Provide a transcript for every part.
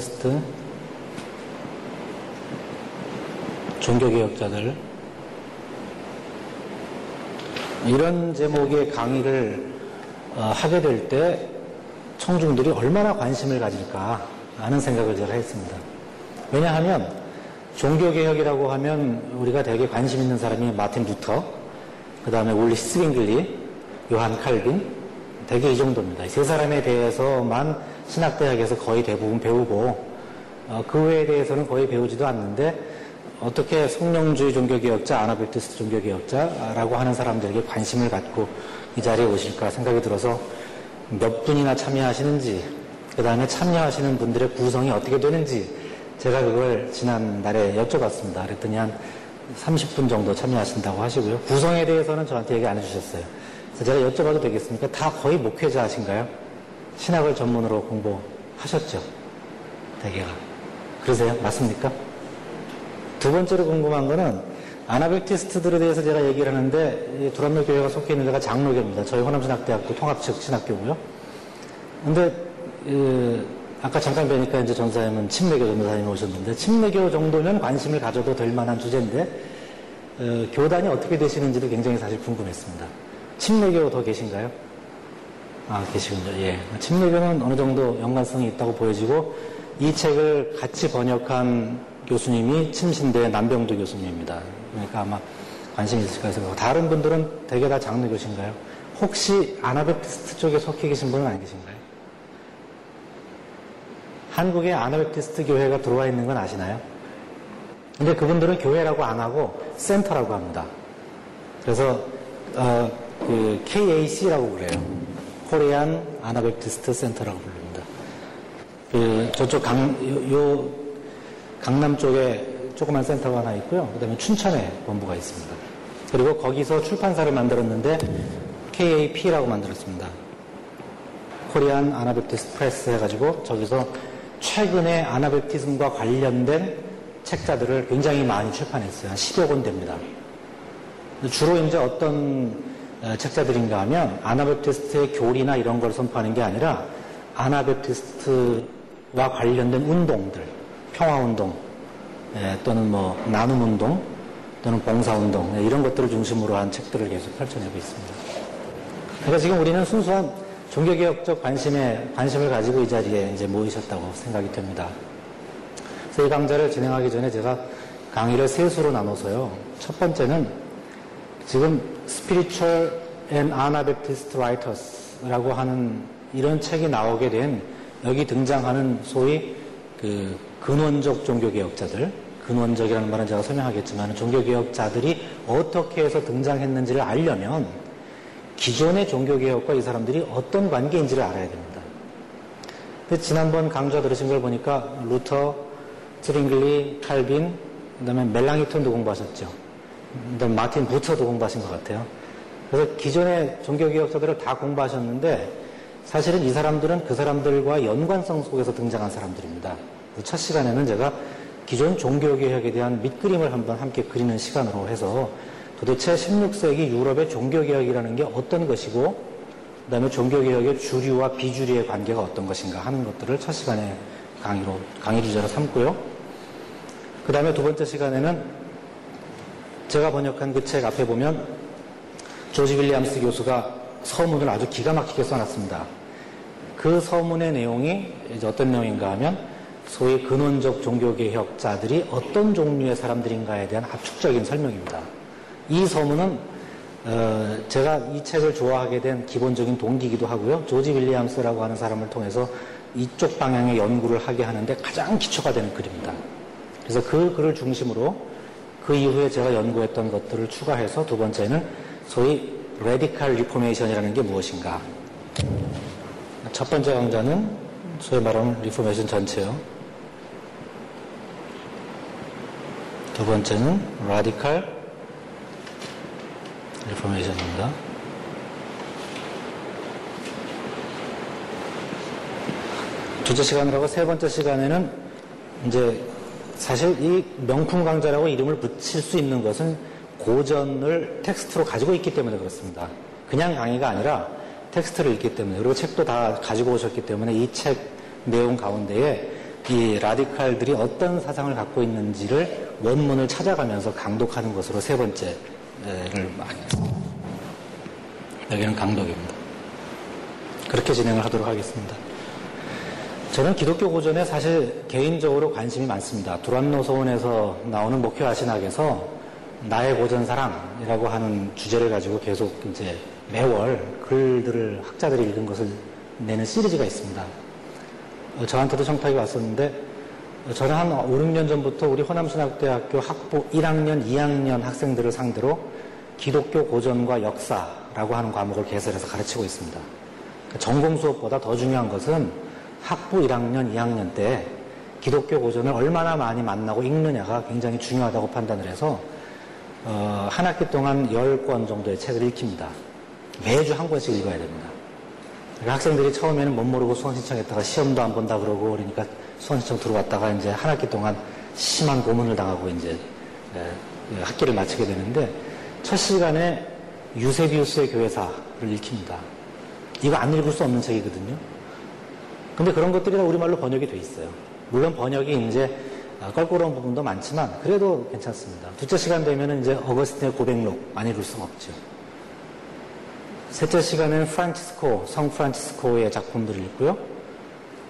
Anabaptist 종교개혁자들 이런 제목의 강의를 어, 하게 될 때 청중들이 얼마나 관심을 가질까 하는 생각을 제가 했습니다. 왜냐하면 종교개혁이라고 하면 우리가 되게 관심 있는 사람이 마틴 루터, 그 다음에 울리 츠빙글리, 요한 칼빈, 되게 이 정도입니다. 세 사람에 대해서만 신학대학에서 거의 대부분 배우고 어, 그 외에 대해서는 거의 배우지도 않는데 어떻게 성령주의 종교개혁자, 아나벨티스트 종교개혁자라고 하는 사람들에게 관심을 갖고 이 자리에 오실까 생각이 들어서 몇 분이나 참여하시는지, 그 다음에 참여하시는 분들의 구성이 어떻게 되는지 제가 그걸 지난날에 여쭤봤습니다. 그랬더니 한 30분 정도 참여하신다고 하시고요. 구성에 대해서는 저한테 얘기 안 해주셨어요. 그래서 제가 여쭤봐도 되겠습니까? 다 거의 목회자하신가요? 신학을 전문으로 공부하셨죠? 대개가. 그러세요? 맞습니까? 두 번째로 궁금한 거는 아나벨티스트들에 대해서 제가 얘기를 하는데 두란노 교회가 속해 있는 데가 장로교입니다. 저희 호남신학대학교 통합측 신학교고요. 근데 그, 아까 잠깐 뵈니까 이제 전사님은 침례교 전도사님이 오셨는데 침례교 정도면 관심을 가져도 될 만한 주제인데 어, 교단이 어떻게 되시는지도 굉장히 사실 궁금했습니다. 침례교 더 계신가요? 아 계시군요. 예. 침례교는 어느 정도 연관성이 있다고 보여지고 이 책을 같이 번역한 교수님이 침신대 남병두 교수님입니다. 그러니까 아마 관심이 있을까 해서 다른 분들은 대개 다 장르 교신가요? 혹시 아나베티스트 쪽에 속해 계신 분은 안 계신가요? 한국에 아나베티스트 교회가 들어와 있는 건 아시나요? 근데 그분들은 교회라고 안 하고 센터라고 합니다. 그래서 어, 그 KAC라고 그래요. Korean Anabaptist Center라고 부릅니다. 그 저쪽 강, 요, 요 강남 쪽에 조그만 센터가 하나 있고요. 그 다음에 춘천에 본부가 있습니다. 그리고 거기서 출판사를 만들었는데 KAP라고 만들었습니다. Korean Anabaptist Press 해가지고 저기서 최근에 아나베티즘과 관련된 책자들을 굉장히 많이 출판했어요. 한 10여 권 됩니다. 주로 이제 어떤 어, 책자들인가 하면 아나베티스트의 교리나 이런 걸 선포하는 게 아니라 아나베티스트와 관련된 운동들, 평화운동 예, 또는 뭐 나눔운동 또는 봉사운동 예, 이런 것들을 중심으로 한 책들을 계속 펼쳐내고 있습니다. 그러니까 지금 우리는 순수한 종교개혁적 관심에 관심을 가지고 이 자리에 이제 모이셨다고 생각이 됩니다. 그래서 이 강좌를 진행하기 전에 제가 강의를 세 수로 나눠서요. 첫 번째는 지금 Spiritual and Anabaptist Writers라고 하는 이런 책이 나오게 된 여기 등장하는 소위 그 근원적 종교개혁자들, 근원적이라는 말은 제가 설명하겠지만 종교개혁자들이 어떻게 해서 등장했는지를 알려면 기존의 종교개혁과 이 사람들이 어떤 관계인지를 알아야 됩니다. 근데 지난번 강좌 들으신 걸 보니까 루터, 츠빙글리, 칼빈, 그 다음에 멜랑히톤도 공부하셨죠. 그 다음에 마틴 부처도 공부하신 것 같아요. 그래서 기존의 종교개혁자들을 다 공부하셨는데 사실은 이 사람들은 그 사람들과 연관성 속에서 등장한 사람들입니다. 첫 시간에는 제가 기존 종교개혁에 대한 밑그림을 한번 함께 그리는 시간으로 해서 도대체 16세기 유럽의 종교개혁이라는 게 어떤 것이고 그 다음에 종교개혁의 주류와 비주류의 관계가 어떤 것인가 하는 것들을 첫 시간에 강의로, 강의 주제로 삼고요. 그 다음에 두 번째 시간에는 제가 번역한 그 책 앞에 보면 조지 윌리엄스 교수가 서문을 아주 기가 막히게 써놨습니다. 그 서문의 내용이 이제 어떤 내용인가 하면 소위 근원적 종교개혁자들이 어떤 종류의 사람들인가에 대한 압축적인 설명입니다. 이 서문은 어, 제가 이 책을 좋아하게 된 기본적인 동기이기도 하고요. 조지 윌리엄스라고 하는 사람을 통해서 이쪽 방향의 연구를 하게 하는데 가장 기초가 되는 글입니다. 그래서 그 글을 중심으로 그 이후에 제가 연구했던 것들을 추가해서 두 번째는 소위 레디칼 리포메이션이라는 게 무엇인가. 첫 번째 강좌는 소위 말하는 Reformation 전체요. 두 번째는 라디칼 리포메이션입니다. 두째 시간이라고 세 번째 시간에는 이제 사실 이 명품 강좌라고 이름을 붙일 수 있는 것은 고전을 텍스트로 가지고 있기 때문에 그렇습니다. 그냥 강의가 아니라 텍스트를 읽기 때문에 그리고 책도 다 가지고 오셨기 때문에 이 책 내용 가운데에 이 라디칼들이 어떤 사상을 갖고 있는지를 원문을 찾아가면서 강독하는 것으로 세 번째를 많이 했습니다. 여기는 강독입니다. 그렇게 진행을 하도록 하겠습니다. 저는 기독교 고전에 사실 개인적으로 관심이 많습니다. 두란노 소원에서 나오는 목표 아신학에서 나의 고전 사랑이라고 하는 주제를 가지고 계속 이제 매월 글들을 학자들이 읽은 것을 내는 시리즈가 있습니다. 어, 저한테도 청탁이 왔었는데 저는 한 5, 6년 전부터 우리 호남신학대학교 학부 1학년, 2학년 학생들을 상대로 기독교 고전과 역사라고 하는 과목을 개설해서 가르치고 있습니다. 그러니까 전공 수업보다 더 중요한 것은 학부 1학년, 2학년 때 기독교 고전을 얼마나 많이 만나고 읽느냐가 굉장히 중요하다고 판단을 해서 어, 한 학기 동안 10권 정도의 책을 읽힙니다. 매주 한 권씩 읽어야 됩니다. 그러니까 학생들이 처음에는 못 모르고 수강 신청했다가 시험도 안 본다 그러고 그러니까 수강 신청 들어왔다가 이제 한 학기 동안 심한 고문을 당하고 이제 예, 학기를 마치게 되는데 첫 시간에 유세비우스의 교회사를 읽힙니다. 이거 안 읽을 수 없는 책이거든요. 근데 그런 것들이 다 우리말로 번역이 돼 있어요. 물론 번역이 이제 껄끄러운 부분도 많지만 그래도 괜찮습니다. 둘째 시간 되면 이제 어거스틴의 고백록 많이 읽을 수가 없죠. 셋째 시간에는 프란치스코, 성 프란치스코의 작품들을 읽고요.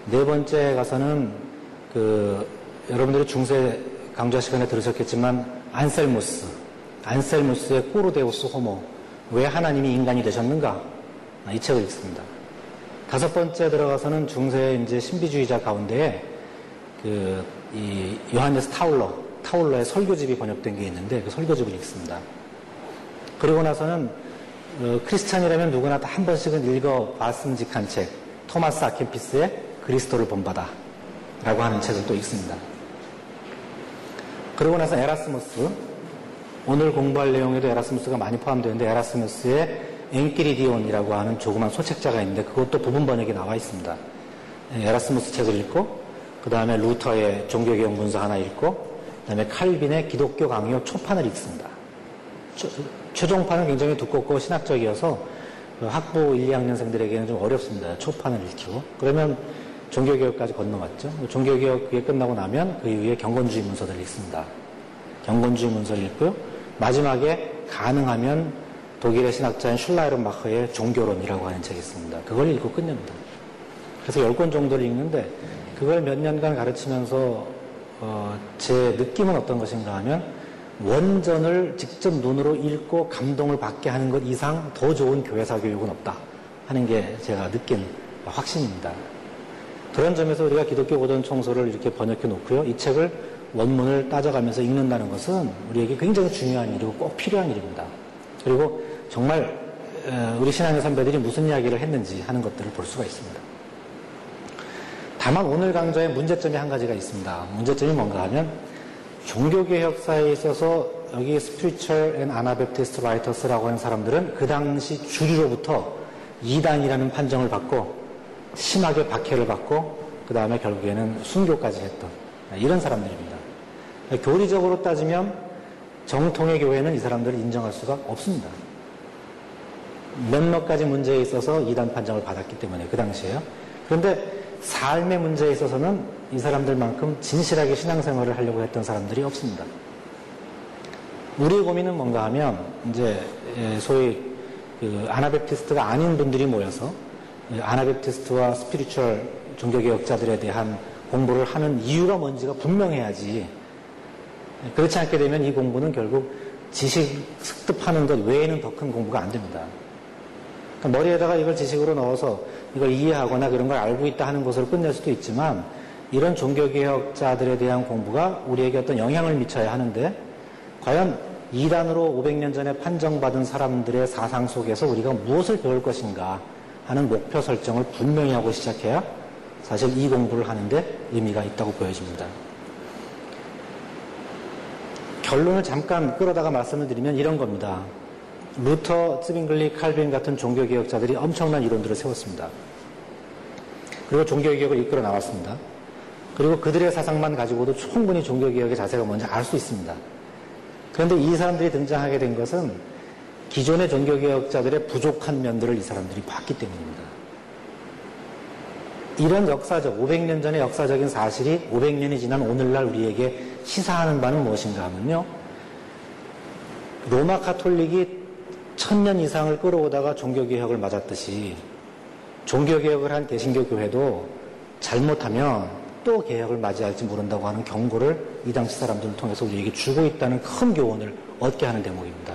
네 번째 가서는 그 여러분들이 중세 강좌 시간에 들으셨겠지만 안셀무스, 안셀무스의 꼬르데우스 호모, 왜 하나님이 인간이 되셨는가? 이 책을 읽습니다. 다섯 번째 들어가서는 중세 이제 신비주의자 가운데에 그, 이 요한네스 타울러, 타울러의 설교집이 번역된 게 있는데 그 설교집을 읽습니다. 그리고 나서는 어, 크리스찬이라면 누구나 다 한 번씩은 읽어봤음직한 책, 토마스 아 켐피스의 그리스도를 본받아 라고 하는 책을 또 읽습니다. 그러고 나서 에라스무스, 오늘 공부할 내용에도 에라스무스가 많이 포함되는데 에라스무스의 엔키리디온이라고 하는 조그만 소책자가 있는데 그것도 부분 번역이 나와 있습니다. 예, 에라스무스 책을 읽고 그 다음에 루터의 종교개혁 문서 하나 읽고 그 다음에 칼빈의 기독교 강요 초판을 읽습니다. 최 종판은 굉장히 두껍고 신학적이어서 그 학부 1, 2학년생들에게는 좀 어렵습니다. 초판을 읽히고. 그러면 종교개혁까지 건너갔죠. 종교개혁 그게 끝나고 나면 그 이후에 경건주의 문서들을 읽습니다. 경건주의 문서를 읽고요. 마지막에 가능하면 독일의 신학자인 슐라이어마허의 종교론이라고 하는 책이 있습니다. 그걸 읽고 끝냅니다. 그래서 10권 정도를 읽는데 그걸 몇 년간 가르치면서 어, 제 느낌은 어떤 것인가 하면 원전을 직접 눈으로 읽고 감동을 받게 하는 것 이상 더 좋은 교회사 교육은 없다 하는 게 제가 느낀 확신입니다. 그런 점에서 우리가 기독교 고전 총소를 이렇게 번역해 놓고요. 이 책을 원문을 따져가면서 읽는다는 것은 우리에게 굉장히 중요한 일이고 꼭 필요한 일입니다. 그리고 정말 우리 신앙의 선배들이 무슨 이야기를 했는지 하는 것들을 볼 수가 있습니다. 다만 오늘 강좌의 문제점이 한 가지가 있습니다. 문제점이 뭔가 하면 종교개혁사에 있어서 여기 Spiritual and Anabaptist Writers라고 하는 사람들은 그 당시 주류로부터 이단이라는 판정을 받고 심하게 박해를 받고 그 다음에 결국에는 순교까지 했던 이런 사람들입니다. 교리적으로 따지면 정통의 교회는 이 사람들을 인정할 수가 없습니다. 몇몇 가지 문제에 있어서 이단 판정을 받았기 때문에 그 당시에요. 그런데 삶의 문제에 있어서는 이 사람들만큼 진실하게 신앙생활을 하려고 했던 사람들이 없습니다. 우리의 고민은 뭔가 하면 이제 예, 소위 그 아나베프티스트가 아닌 분들이 모여서 아나베프티스트와 스피리추얼 종교개혁자들에 대한 공부를 하는 이유가 뭔지가 분명해야지 그렇지 않게 되면 이 공부는 결국 지식 습득하는 것 외에는 더 큰 공부가 안 됩니다. 그러니까 머리에다가 이걸 지식으로 넣어서 이걸 이해하거나 그런 걸 알고 있다 하는 것으로 끝낼 수도 있지만 이런 종교개혁자들에 대한 공부가 우리에게 어떤 영향을 미쳐야 하는데 과연 이단으로 500년 전에 판정받은 사람들의 사상 속에서 우리가 무엇을 배울 것인가 하는 목표 설정을 분명히 하고 시작해야 사실 이 공부를 하는데 의미가 있다고 보여집니다. 결론을 잠깐 끌어다가 말씀을 드리면 이런 겁니다. 루터, 스빙글리, 칼빈 같은 종교개혁자들이 엄청난 이론들을 세웠습니다. 그리고 종교개혁을 이끌어 나왔습니다. 그리고 그들의 사상만 가지고도 충분히 종교개혁의 자세가 뭔지 알 수 있습니다. 그런데 이 사람들이 등장하게 된 것은 기존의 종교개혁자들의 부족한 면들을 이 사람들이 봤기 때문입니다. 이런 역사적, 500년 전의 역사적인 사실이 500년이 지난 오늘날 우리에게 시사하는 바는 무엇인가 하면요. 로마 카톨릭이 천년 이상을 끌어오다가 종교개혁을 맞았듯이 종교개혁을 한 개신교 교회도 잘못하면 또 개혁을 맞이할지 모른다고 하는 경고를 이 당시 사람들을 통해서 우리에게 주고 있다는 큰 교훈을 얻게 하는 대목입니다.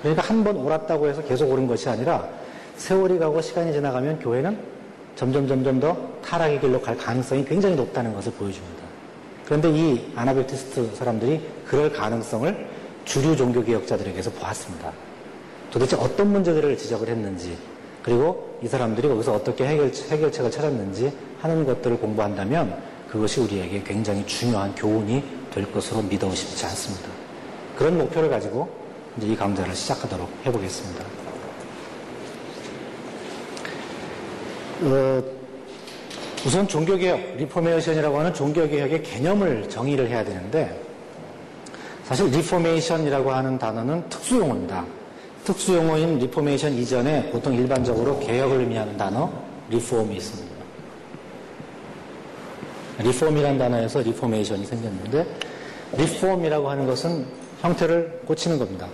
그러니까 한 번 옳았다고 해서 계속 옳은 것이 아니라 세월이 가고 시간이 지나가면 교회는 점점 점점 더 타락의 길로 갈 가능성이 굉장히 높다는 것을 보여줍니다. 그런데 이 아나벨티스트 사람들이 그럴 가능성을 주류 종교개혁자들에게서 보았습니다. 도대체 어떤 문제들을 지적을 했는지 그리고 이 사람들이 거기서 어떻게 해결, 해결책을 찾았는지 하는 것들을 공부한다면 그것이 우리에게 굉장히 중요한 교훈이 될 것으로 믿어 의심치 않습니다. 그런 목표를 가지고 이제 이 강좌를 시작하도록 해보겠습니다. 어, 우선 종교개혁, Reformation이라고 하는 종교개혁의 개념을 정의를 해야 되는데 사실 Reformation이라고 하는 단어는 특수용어입니다. 특수 용어인 Reformation 이전에 보통 일반적으로 개혁을 의미하는 단어 reform이 있습니다. reform이라는 단어에서 Reformation이 생겼는데 reform이라고 하는 것은 형태를 고치는 겁니다.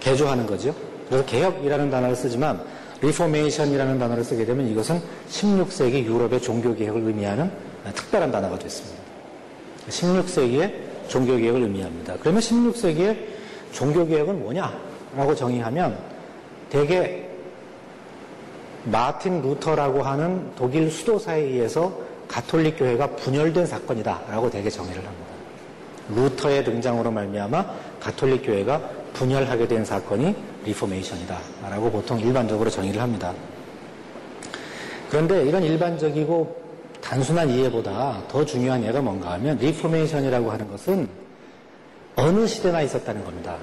개조하는 거죠. 그래서 개혁이라는 단어를 쓰지만 Reformation이라는 단어를 쓰게 되면 이것은 16세기 유럽의 종교개혁을 의미하는 특별한 단어가 됐습니다. 16세기의 종교개혁을 의미합니다. 그러면 16세기의 종교개혁은 뭐냐라고 정의하면 대개 마틴 루터라고 하는 독일 수도사에 의해서 가톨릭 교회가 분열된 사건이다라고 대개 정의를 합니다. 루터의 등장으로 말미암아 가톨릭 교회가 분열하게 된 사건이 Reformation이다라고 보통 일반적으로 정의를 합니다. 그런데 이런 일반적이고 단순한 이해보다 더 중요한 얘기가 뭔가 하면 Reformation이라고 하는 것은 어느 시대나 있었다는 겁니다.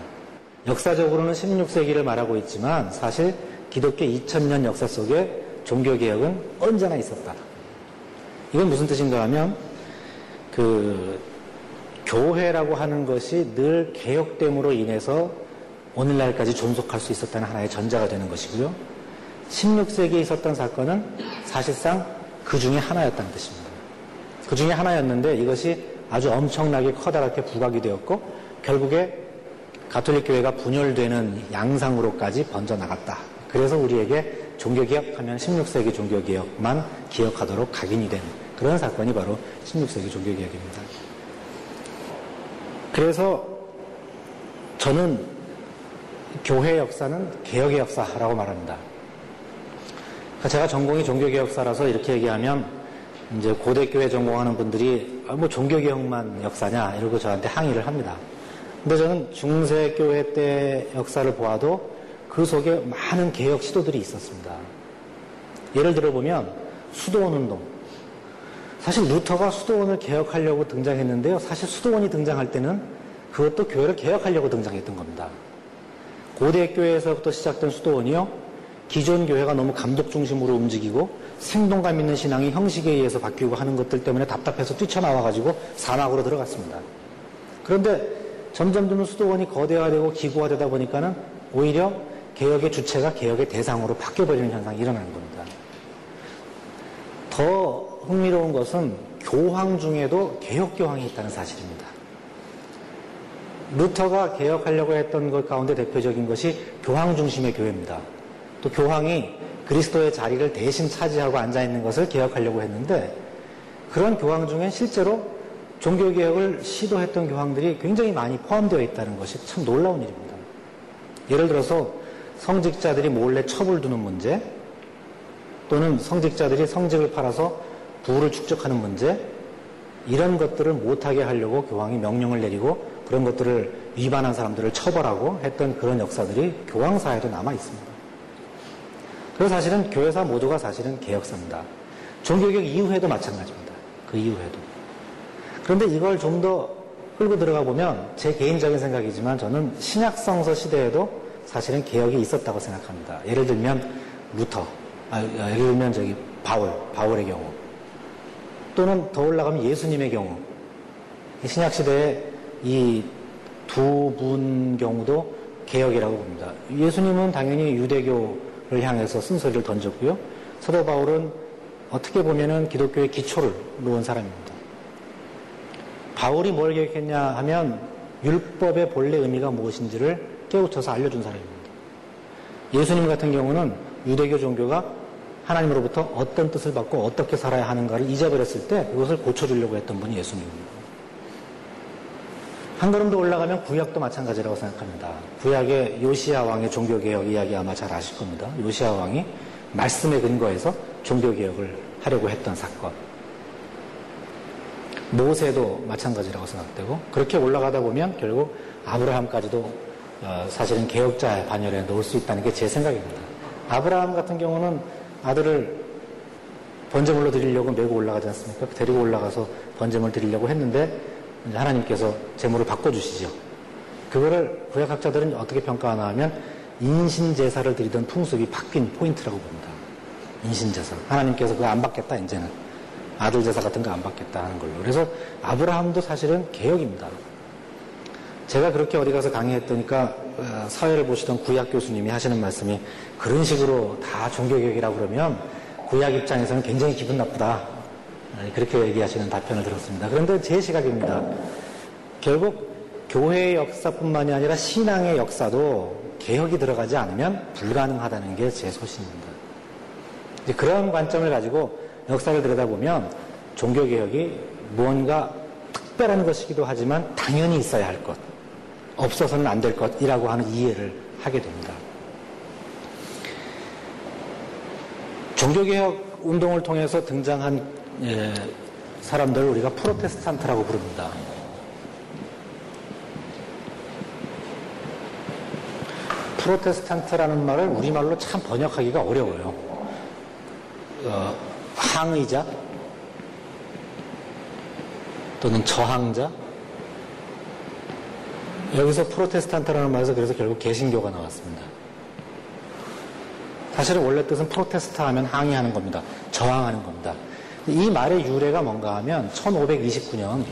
역사적으로는 16세기를 말하고 있지만 사실 기독교 2000년 역사 속에 종교개혁은 언제나 있었다. 이건 무슨 뜻인가 하면 그 교회라고 하는 것이 늘 개혁됨으로 인해서 오늘날까지 존속할 수 있었다는 하나의 전자가 되는 것이고요. 16세기에 있었던 사건은 사실상 그 중에 하나였다는 뜻입니다. 그 중에 하나였는데 이것이 아주 엄청나게 커다랗게 부각이 되었고 결국에 가톨릭 교회가 분열되는 양상으로까지 번져나갔다. 그래서 우리에게 종교개혁 하면 16세기 종교개혁만 기억하도록 각인이 된 그런 사건이 바로 16세기 종교개혁입니다. 그래서 저는 교회 역사는 개혁의 역사라고 말합니다. 제가 전공이 종교개혁사라서 이렇게 얘기하면 이제 고대교회 전공하는 분들이 아, 뭐 종교개혁만 역사냐 이러고 저한테 항의를 합니다. 근데 저는 중세교회 때 역사를 보아도 그 속에 많은 개혁 시도들이 있었습니다. 예를 들어보면 수도원 운동. 사실 루터가 수도원을 개혁하려고 등장했는데요. 사실 수도원이 등장할 때는 그것도 교회를 개혁하려고 등장했던 겁니다. 고대 교회에서부터 시작된 수도원이요. 기존 교회가 너무 감독 중심으로 움직이고 생동감 있는 신앙이 형식에 의해서 바뀌고 하는 것들 때문에 답답해서 뛰쳐나와가지고 사막으로 들어갔습니다. 그런데 점점점 수도원이 거대화되고 기구화되다 보니까는 오히려 개혁의 주체가 개혁의 대상으로 바뀌어버리는 현상이 일어나는 겁니다. 더 흥미로운 것은 교황 중에도 개혁 교황이 있다는 사실입니다. 루터가 개혁하려고 했던 것 가운데 대표적인 것이 교황 중심의 교회입니다. 또 교황이 그리스도의 자리를 대신 차지하고 앉아 있는 것을 개혁하려고 했는데 그런 교황 중에 실제로 종교개혁을 시도했던 교황들이 굉장히 많이 포함되어 있다는 것이 참 놀라운 일입니다. 예를 들어서 성직자들이 몰래 첩을 두는 문제 또는 성직자들이 성직을 팔아서 부를 축적하는 문제 이런 것들을 못하게 하려고 교황이 명령을 내리고 그런 것들을 위반한 사람들을 처벌하고 했던 그런 역사들이 교황사에도 남아 있습니다. 그래서 사실은 교회사 모두가 사실은 개혁사입니다. 종교개혁 이후에도 마찬가지입니다. 그 이후에도. 그런데 이걸 좀 더 끌고 들어가 보면 제 개인적인 생각이지만 저는 신약성서 시대에도 사실은 개혁이 있었다고 생각합니다. 예를 들면 루터, 아, 예를 들면 저기 바울, 바울의 경우, 또는 더 올라가면 예수님의 경우, 신약 시대에 이 두 분 경우도 개혁이라고 봅니다. 예수님은 당연히 유대교를 향해서 쓴소리를 던졌고요. 사도 바울은 어떻게 보면은 기독교의 기초를 놓은 사람입니다. 바울이 뭘 개혁했냐 하면 율법의 본래 의미가 무엇인지를 깨우쳐서 알려준 사람입니다. 예수님 같은 경우는 유대교 종교가 하나님으로부터 어떤 뜻을 받고 어떻게 살아야 하는가를 잊어버렸을 때 그것을 고쳐주려고 했던 분이 예수님입니다. 한 걸음 더 올라가면 구약도 마찬가지라고 생각합니다. 구약의 요시아 왕의 종교개혁 이야기 아마 잘 아실 겁니다. 요시아 왕이 말씀에 근거해서 종교개혁을 하려고 했던 사건. 모세도 마찬가지라고 생각되고 그렇게 올라가다 보면 결국 아브라함까지도 어, 사실은 개혁자의 반열에 넣을 수 있다는 게 제 생각입니다. 아브라함 같은 경우는 아들을 번제물로 드리려고 메고 올라가지 않습니까? 데리고 올라가서 번제물 드리려고 했는데 하나님께서 제물을 바꿔주시죠. 그거를 구약학자들은 어떻게 평가하나 하면 인신제사를 드리던 풍습이 바뀐 포인트라고 봅니다. 인신제사. 하나님께서 그거 안 받겠다, 이제는. 아들 제사 같은 거 안 받겠다 하는 걸로. 그래서 아브라함도 사실은 개혁입니다. 제가 그렇게 어디 가서 강의했더니까 어, 사회를 보시던 구약 교수님이 하시는 말씀이 그런 식으로 다 종교개혁이라고 그러면 구약 입장에서는 굉장히 기분 나쁘다. 어, 그렇게 얘기하시는 답변을 들었습니다. 그런데 제 시각입니다. 결국 교회의 역사뿐만이 아니라 신앙의 역사도 개혁이 들어가지 않으면 불가능하다는 게 제 소신입니다. 그런 관점을 가지고 역사를 들여다보면 종교개혁이 무언가 특별한 것이기도 하지만 당연히 있어야 할 것. 없어서는 안 될 것이라고 하는 이해를 하게 됩니다. 종교개혁 운동을 통해서 등장한 예, 사람들을 우리가 프로테스탄트라고 부릅니다. 프로테스탄트라는 말을 우리말로 참 번역하기가 어려워요. 어, 항의자 또는 저항자 여기서 프로테스탄트라는 말에서 그래서 결국 개신교가 나왔습니다. 사실은 원래 뜻은 protest 하면 항의하는 겁니다. 저항하는 겁니다. 이 말의 유래가 뭔가 하면 1529년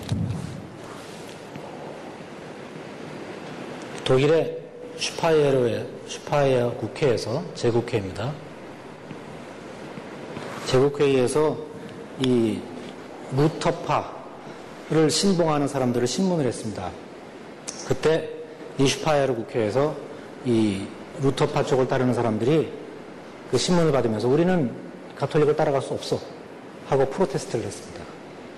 독일의 슈파이에르의 슈파이어 국회에서 제국의회입니다. 제국의회에서 이 루터파를 신봉하는 사람들을 신문을 했습니다. 그때 이 슈파이르 국회에서 이 루터파 쪽을 따르는 사람들이 그 신문을 받으면서 우리는 가톨릭을 따라갈 수 없어 하고 protest를 했습니다.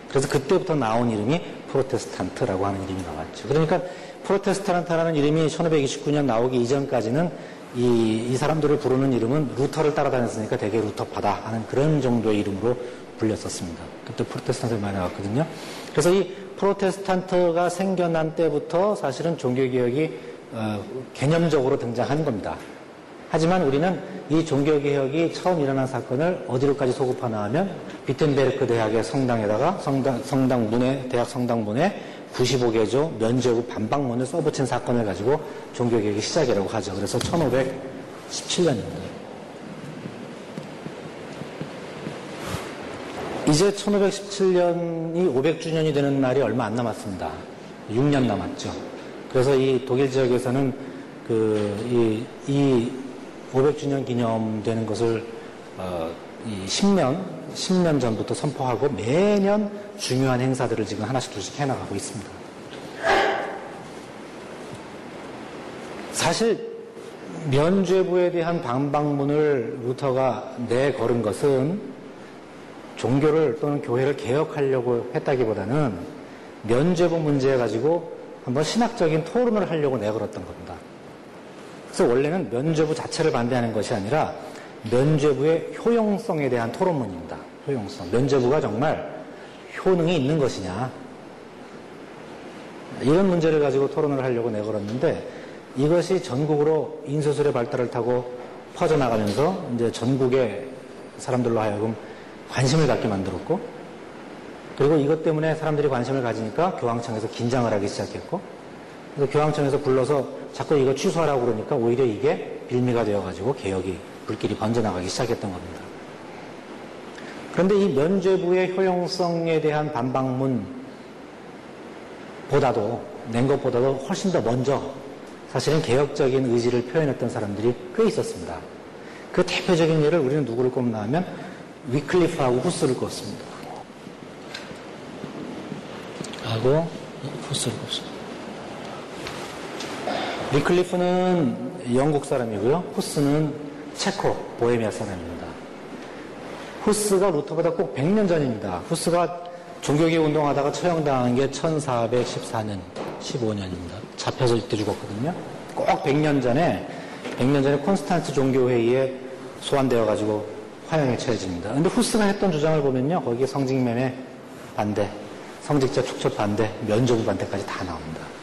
그래서 그때부터 나온 이름이 프로테스탄트라고 하는 이름이 나왔죠. 그러니까 프로테스탄트라는 이름이 1529년 나오기 이전까지는 이, 이 사람들을 부르는 이름은 루터를 따라다녔으니까 대개 루터파다 하는 그런 정도의 이름으로 불렸었습니다. 그때 프로테스탄트를 많이 나왔거든요. 그래서 이 프로테스탄트가 생겨난 때부터 사실은 종교개혁이 어, 개념적으로 등장하는 겁니다. 하지만 우리는 이 종교개혁이 처음 일어난 사건을 어디로까지 소급하나 하면 비텐베르크 대학의 성당에다가 성당, 성당 문에, 대학 성당 문에 95개조 면제부 반박문을 써붙인 사건을 가지고 종교개혁의 시작이라고 하죠. 그래서 1517년입니다. 이제 1517년이 500주년이 되는 날이 얼마 안 남았습니다. 6년 남았죠. 그래서 이 독일 지역에서는 그, 이, 이 500주년 기념되는 것을, 어, 이 10년, 10년 전부터 선포하고 매년 중요한 행사들을 지금 하나씩 둘씩 해나가고 있습니다. 사실, 면죄부에 대한 방방문을 루터가 내걸은 것은 종교를 또는 교회를 개혁하려고 했다기보다는 면죄부 문제 가지고 한번 신학적인 토론을 하려고 내걸었던 겁니다. 그래서 원래는 면죄부 자체를 반대하는 것이 아니라 면죄부의 효용성에 대한 토론문입니다. 효용성. 면죄부가 정말 효능이 있는 것이냐. 이런 문제를 가지고 토론을 하려고 내걸었는데 이것이 전국으로 인수술의 발달을 타고 퍼져나가면서 이제 전국의 사람들로 하여금 관심을 갖게 만들었고 그리고 이것 때문에 사람들이 관심을 가지니까 교황청에서 긴장을 하기 시작했고 그래서 교황청에서 불러서 자꾸 이거 취소하라고 그러니까 오히려 이게 빌미가 되어가지고 개혁이 불길이 번져나가기 시작했던 겁니다. 그런데 이 면죄부의 효용성에 대한 반박문보다도 낸 것보다도 훨씬 더 먼저 사실은 개혁적인 의지를 표현했던 사람들이 꽤 있었습니다. 그 대표적인 예를 우리는 누구를 꼽나 하면 위클리프하고 후스를 꼽습니다. 하고 후스를 꼽습니다. 위클리프는 영국 사람이고요. 후스는 체코, 보헤미아 사람입니다. 후스가 루터보다 꼭 100년 전입니다. 후스가 종교개혁 운동하다가 처형당한 게 1414년, 15년입니다. 잡혀서 이때 죽었거든요. 꼭 100년 전에, 100년 전에 콘스탄츠 종교회의에 소환되어 가지고 화형에 처해집니다. 근데 후스가 했던 주장을 보면요. 거기에 성직매매 반대, 성직자 축적 반대, 면죄부 반대까지 다 나옵니다.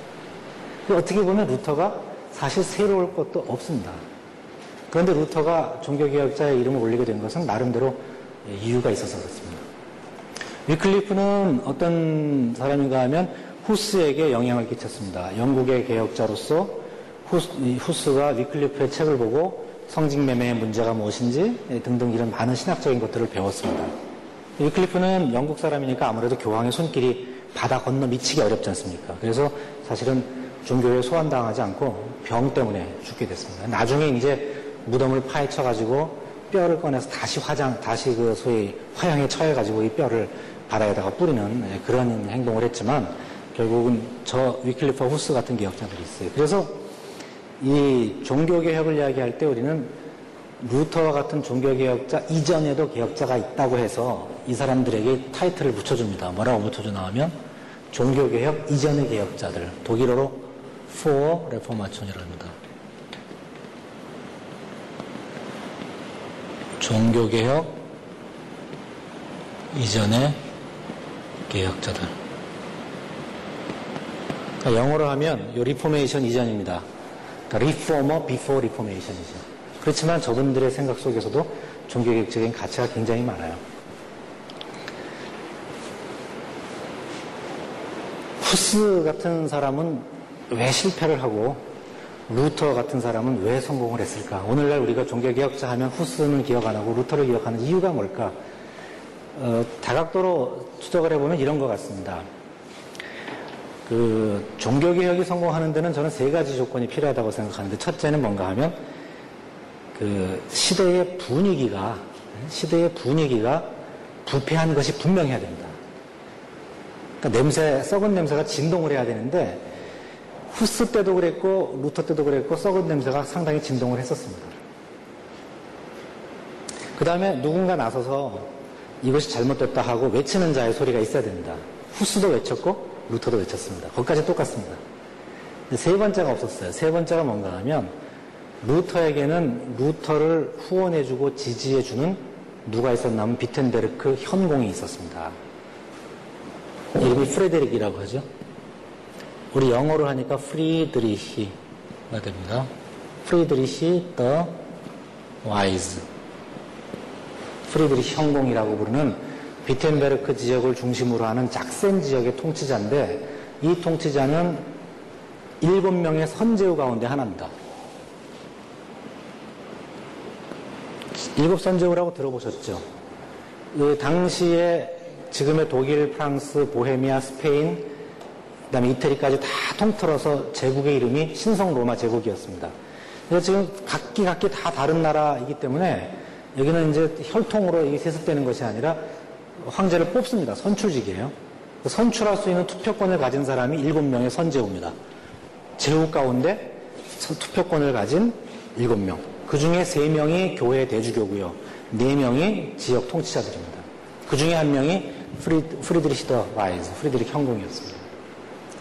어떻게 보면 루터가 사실 새로울 것도 없습니다. 그런데 루터가 종교개혁자의 이름을 올리게 된 것은 나름대로 이유가 있어서 그렇습니다. 위클리프는 어떤 사람인가 하면 후스에게 영향을 끼쳤습니다. 영국의 개혁자로서 후스, 가 위클리프의 책을 보고 성직매매의 문제가 무엇인지 등등 이런 많은 신학적인 것들을 배웠습니다. 위클리프는 영국 사람이니까 아무래도 교황의 손길이 바다 건너 미치기 어렵지 않습니까? 그래서 사실은 종교에 소환당하지 않고 병 때문에 죽게 됐습니다. 나중에 이제 무덤을 파헤쳐가지고 뼈를 꺼내서 다시 화장, 다시 그 소위 화형에 처해가지고 이 뼈를 바다에다가 뿌리는 그런 행동을 했지만 결국은 저 위클리프 후스 같은 개혁자들이 있어요. 그래서 이 종교개혁을 이야기할 때 우리는 루터와 같은 종교개혁자 이전에도 개혁자가 있다고 해서 이 사람들에게 타이틀을 붙여줍니다. 뭐라고 붙여주나 하면 종교개혁 이전의 개혁자들. 독일어로 Vorreformation이라고 합니다. 종교개혁 이전의 개혁자들. 그러니까 영어로 하면 이 Reformation 이전입니다. 그러니까 리포머 비포 리포메이션이죠. 그렇지만 저분들의 생각 속에서도 종교개혁적인 가치가 굉장히 많아요. 후스 같은 사람은 왜 실패를 하고 루터 같은 사람은 왜 성공을 했을까? 오늘날 우리가 종교개혁자 하면 후스는 기억 안 하고 루터를 기억하는 이유가 뭘까? 어, 다각도로 추적을 해보면 이런 것 같습니다. 그 종교개혁이 성공하는 데는 저는 세 가지 조건이 필요하다고 생각하는데 첫째는 뭔가 하면 그 시대의 분위기가 시대의 분위기가 부패한 것이 분명해야 됩니다. 그러니까 냄새 썩은 냄새가 진동을 해야 되는데 후스 때도 그랬고 루터 때도 그랬고 썩은 냄새가 상당히 진동을 했었습니다. 그 다음에 누군가 나서서 이것이 잘못됐다 하고 외치는 자의 소리가 있어야 됩니다. 후스도 외쳤고 루터도 외쳤습니다. 거기까지 똑같습니다. 세 번째가 없었어요. 세 번째가 뭔가 하면 루터에게는 루터를 후원해주고 지지해주는 누가 있었냐면 비텐베르크 현공이 있었습니다. 이름이 프레데릭이라고 하죠. 우리 영어로 하니까 프리드리히가 됩니다. 프리드리히 the Wise. 프리드리히 현공이라고 부르는 비텐베르크 지역을 중심으로 하는 작센 지역의 통치자인데 이 통치자는 일곱 명의 선제후 가운데 하나입니다. 일곱 선제후라고 들어보셨죠? 그 당시에 지금의 독일, 프랑스, 보헤미아, 스페인, 그 다음에 이태리까지 다 통틀어서 제국의 이름이 신성 로마 제국이었습니다. 그래서 지금 각기 각기 다 다른 나라이기 때문에 여기는 이제 혈통으로 세습되는 것이 아니라 황제를 뽑습니다. 선출직이에요. 선출할 수 있는 투표권을 가진 사람이 7명의 선제우입니다. 제국 가운데 투표권을 가진 7명. 그 중에 3명이 교회 대주교고요. 4명이 지역 통치자들입니다. 그 중에 한 명이 프리, 프리드리히 the Wise, 프리드리히 현공이었습니다.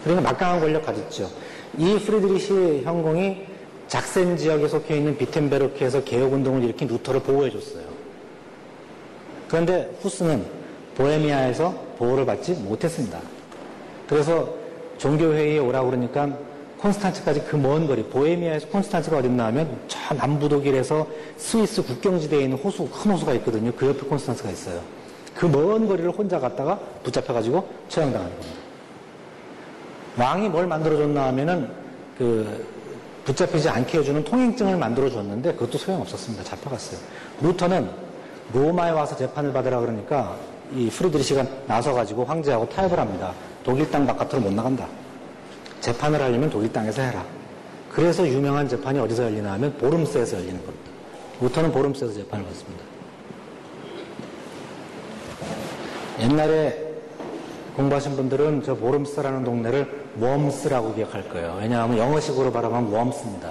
그러니까 막강한 권력 가졌죠. 이 프리드리히 현공이 작센 지역에 속해 있는 비텐베르크에서 개혁운동을 일으킨 루터를 보호해줬어요. 그런데 후스는 보헤미아에서 보호를 받지 못했습니다. 그래서 종교회의에 오라고 그러니까 콘스탄츠까지 그 먼 거리, 보헤미아에서 콘스탄츠가 어딨나 하면 저 남부 독일에서 스위스 국경지대에 있는 호수, 큰 호수가 있거든요. 그 옆에 콘스탄츠가 있어요. 그 먼 거리를 혼자 갔다가 붙잡혀가지고 처형당하는 겁니다. 왕이 뭘 만들어줬나 하면은 그 붙잡히지 않게 해주는 통행증을 만들어줬는데 그것도 소용없었습니다. 잡혀갔어요. 루터는 로마에 와서 재판을 받으라 그러니까 이 프리드리히가 나서가지고 황제하고 타협을 합니다. 독일 땅 바깥으로 못 나간다. 재판을 하려면 독일 땅에서 해라. 그래서 유명한 재판이 어디서 열리나 하면 보름스에서 열리는 겁니다. 루터는 보름스에서 재판을 받습니다. 옛날에 공부하신 분들은 저 보름스라는 동네를 웜스라고 기억할 거예요. 왜냐하면 영어식으로 발음하면 웜스입니다.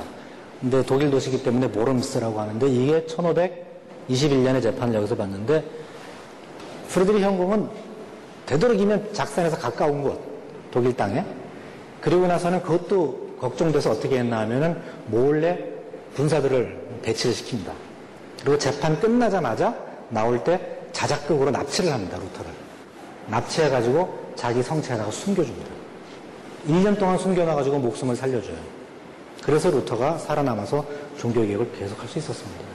근데 독일 도시기 때문에 보름스라고 하는데 이게 1521년에 재판을 여기서 받는데 프리드리히 현공은 되도록이면 작센에서 가까운 곳, 독일 땅에. 그리고 나서는 그것도 걱정돼서 어떻게 했나 하면은 몰래 군사들을 배치를 시킵니다. 그리고 재판 끝나자마자 나올 때 자작극으로 납치를 합니다, 루터를. 납치해가지고 자기 성채에다가 숨겨줍니다. 1년 동안 숨겨놔가지고 목숨을 살려줘요. 그래서 루터가 살아남아서 종교개혁을 계속할 수 있었습니다.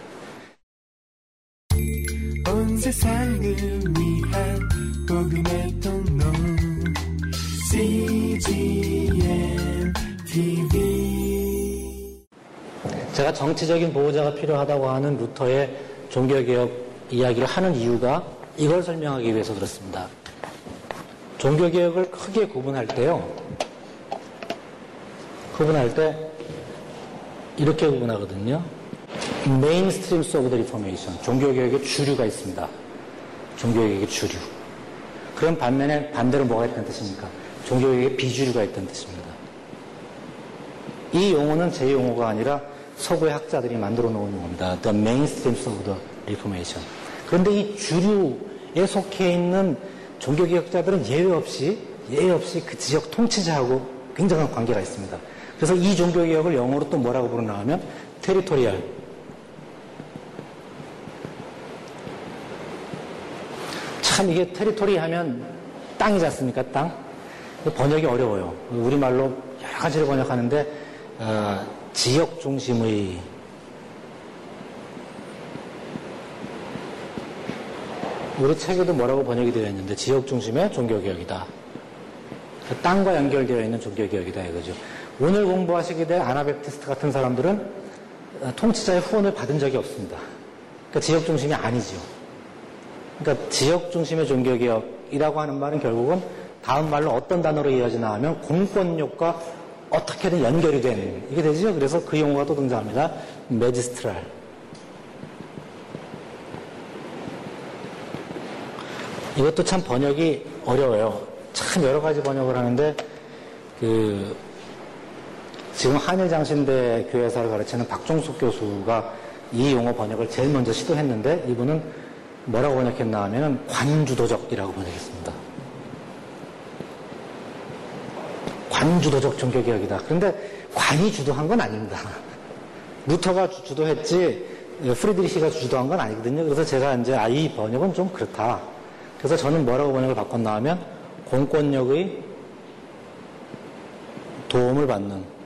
온 세상을 위한 복음의 통로 CGM TV 제가 정치적인 보호자가 필요하다고 하는 루터의 종교개혁 이야기를 하는 이유가 이걸 설명하기 위해서 그렇습니다. 종교개혁을 크게 구분할 때요. 구분할 때 이렇게 구분하거든요. Mainstreams of the Reformation. 종교개혁의 주류가 있습니다. 종교개혁의 주류. 그럼 반면에 반대로 뭐가 있다는 뜻입니까? 종교개혁의 비주류가 있다는 뜻입니다. 이 용어는 제 용어가 아니라 서구의 학자들이 만들어 놓은 용어입니다. The mainstreams of the reformation. 그런데 이 주류에 속해 있는 종교개혁자들은 예외 없이 예외 없이 그 지역 통치자하고 굉장한 관계가 있습니다. 그래서 이 종교 개혁을 영어로 또 뭐라고 부르나 하면 테리토리얼. 참 이게 테리토리 하면 땅이지 않습니까? 땅. 번역이 어려워요. 우리말로 여러 가지를 번역하는데 어, 지역 중심의 우리 책에도 뭐라고 번역이 되어 있는데 지역 중심의 종교개혁이다. 땅과 연결되어 있는 종교개혁이다 이거죠. 오늘 공부하시게 될 아나베프티스트 같은 사람들은 통치자의 후원을 받은 적이 없습니다. 그러니까 지역 중심이 아니지요. 그러니까 지역 중심의 종교 개혁이라고 하는 말은 결국은 다음 말로 어떤 단어로 이어지나 하면 공권력과 어떻게든 연결이 되는 이게 되죠. 그래서 그 용어가 또 등장합니다. 메지스트랄. 이것도 참 번역이 어려워요. 참 여러 가지 번역을 하는데 그 지금 한일장신대 교회사를 가르치는 박종숙 교수가 이 용어 번역을 제일 먼저 시도했는데 이분은 뭐라고 번역했나 하면 관주도적이라고 번역했습니다. 관주도적 종교개혁이다. 그런데 관이 주도한 건 아닙니다. 루터가 주도했지 프리드리히가 주도한 건 아니거든요. 그래서 제가 이제 아, 이 번역은 좀 그렇다. 그래서 저는 뭐라고 번역을 바꿨나 하면 공권력의 도움을 받는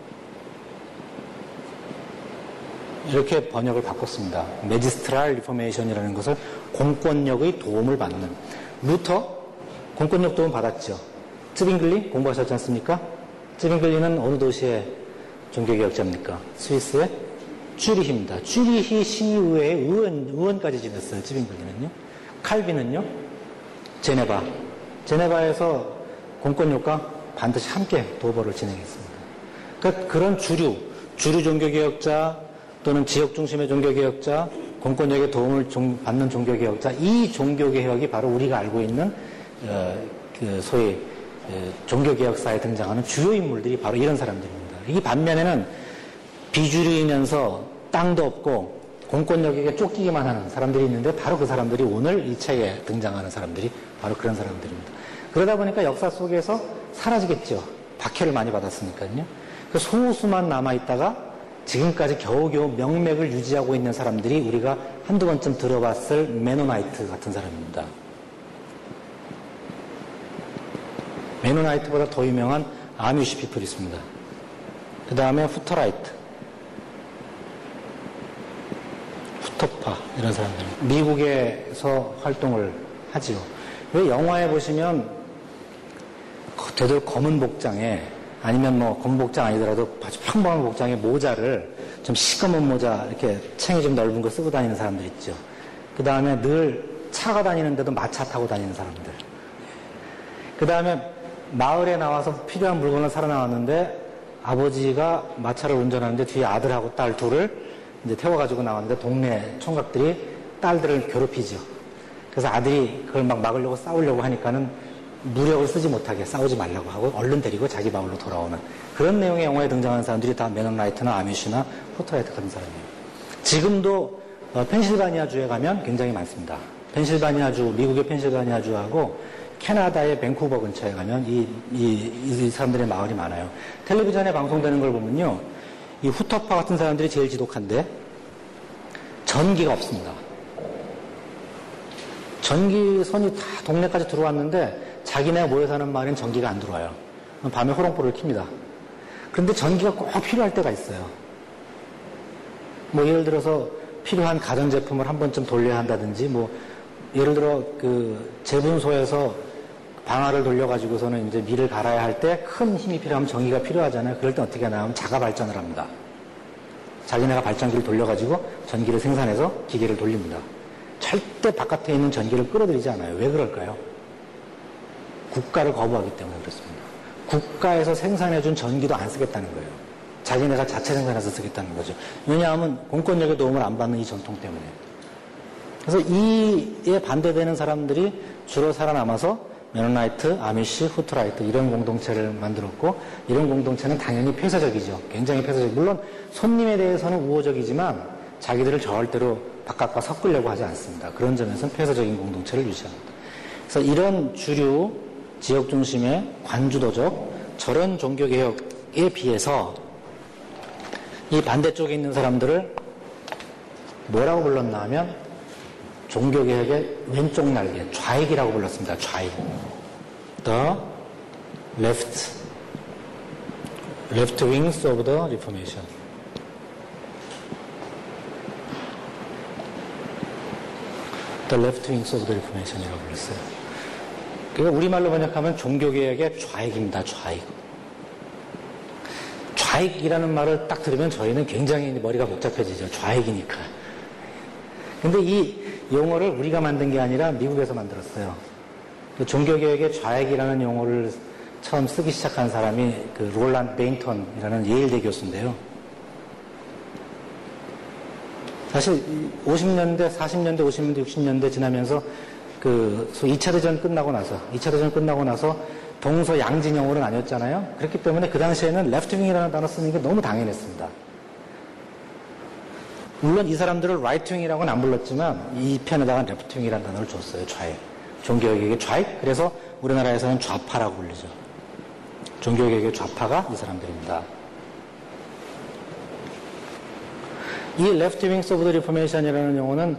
이렇게 번역을 바꿨습니다. Magisterial Reformation이라는 것을 공권력의 도움을 받는 루터 공권력 도움 받았죠. 쯔빙글리 공부하셨지 않습니까? 쯔빙글리는 어느 도시의 종교개혁자입니까? 스위스의 쭈리히입니다. 쭈리히 시의회의 의원, 의원까지 지냈어요. 쯔빙글리는요. 칼빈은요. 제네바. 제네바에서 공권력과 반드시 함께 도보를 진행했습니다. 그러니까 그런 주류, 주류 종교개혁자 또는 지역 중심의 종교개혁자, 공권력의 도움을 받는 종교개혁자, 이 종교개혁이 바로 우리가 알고 있는 어, 그 소위 어, 종교개혁사에 등장하는 주요 인물들이 바로 이런 사람들입니다. 이 반면에는 비주류이면서 땅도 없고 공권력에게 쫓기기만 하는 사람들이 있는데 바로 그 사람들이 오늘 이 책에 등장하는 사람들이 바로 그런 사람들입니다. 그러다 보니까 역사 속에서 사라지겠죠. 박해를 많이 받았으니까요. 그 소수만 남아있다가 지금까지 겨우겨우 명맥을 유지하고 있는 사람들이 우리가 한두 번쯤 들어봤을 메노나이트 같은 사람입니다. 메노나이트보다 더 유명한 아뮤시 피플이 있습니다. 그 다음에 후터라이트, 후터파 이런 사람들 미국에서 활동을 하지요. 왜 영화에 보시면 되돌 검은 복장에 아니면 뭐 검은 복장 아니더라도 아주 평범한 복장에 모자를 좀 시꺼먼 모자 이렇게 챙이 좀 넓은 거 쓰고 다니는 사람들 있죠. 그 다음에 늘 차가 다니는데도 마차 타고 다니는 사람들. 그 다음에 마을에 나와서 필요한 물건을 사러 나왔는데 아버지가 마차를 운전하는데 뒤에 아들하고 딸 둘을 이제 태워가지고 나왔는데 동네 총각들이 딸들을 괴롭히죠. 그래서 아들이 그걸 막 막으려고 싸우려고 하니까는 무력을 쓰지 못하게 싸우지 말라고 하고 얼른 데리고 자기 마을로 돌아오는 그런 내용의 영화에 등장하는 사람들이 다 메노나이트나 아미슈나 후터라이트 같은 사람이에요. 지금도 어, 펜실바니아 주에 가면 굉장히 많습니다. 펜실바니아 주, 미국의 펜실바니아 주하고 캐나다의 밴쿠버 근처에 가면 이, 이, 이 사람들의 마을이 많아요. 텔레비전에 방송되는 걸 보면요. 이 후터파 같은 사람들이 제일 지독한데 전기가 없습니다. 전기선이 다 동네까지 들어왔는데 자기네 모여 사는 마을엔 전기가 안 들어와요. 밤에 호롱불을 켭니다. 그런데 전기가 꼭 필요할 때가 있어요. 뭐 예를 들어서 필요한 가전제품을 한 번쯤 돌려야 한다든지 뭐 예를 들어 그 재분소에서 방아를 돌려가지고서는 이제 밀을 갈아야 할 때 큰 힘이 필요하면 전기가 필요하잖아요. 그럴 때 어떻게 나오면 자가 발전을 합니다. 자기네가 발전기를 돌려가지고 전기를 생산해서 기계를 돌립니다. 절대 바깥에 있는 전기를 끌어들이지 않아요. 왜 그럴까요? 국가를 거부하기 때문에 그렇습니다. 국가에서 생산해준 전기도 안 쓰겠다는 거예요. 자기네가 자체 생산해서 쓰겠다는 거죠. 왜냐하면 공권력의 도움을 안 받는 이 전통 때문에. 그래서 이에 반대되는 사람들이 주로 살아남아서 메노나이트, 아미시, 후터라이트 이런 공동체를 만들었고 이런 공동체는 당연히 폐쇄적이죠. 굉장히 폐쇄적. 물론 손님에 대해서는 우호적이지만 자기들을 절대로 바깥과 섞으려고 하지 않습니다. 그런 점에서는 폐쇄적인 공동체를 유지합니다. 그래서 이런 주류 지역 중심의 관주도적 저런 종교개혁에 비해서 이 반대쪽에 있는 사람들을 뭐라고 불렀나 하면 종교개혁의 왼쪽 날개, 좌익이라고 불렀습니다. 좌익. The left, left wings of the Reformation. Wings of the Reformation이라고 불렀어요. 그러니까 우리말로 번역하면 종교개혁의 좌익입니다. 좌익. 좌익이라는 말을 딱 들으면 저희는 굉장히 머리가 복잡해지죠. 좌익이니까. 근데 이 용어를 우리가 만든 게 아니라 미국에서 만들었어요. 그 종교개혁의 좌익이라는 용어를 처음 쓰기 시작한 사람이 그 롤란 베인턴이라는 예일대 교수인데요. 사실 50년대, 40년대, 50년대, 60년대 지나면서 그 2차 대전 끝나고 나서 2차 대전 끝나고 나서 동서 양진영으로 나뉘었잖아요. 그렇기 때문에 그 당시에는 left wing이라는 단어 쓰는 게 너무 당연했습니다. 물론 이 사람들을 right wing이라고는 안 불렀지만 이 편에다가 left wing이라는 단어를 줬어요. 좌익. 종교개혁의 좌익. 그래서 우리나라에서는 좌파라고 불리죠. 종교개혁의 좌파가 이 사람들입니다. 이 of the Reformation이라는 용어는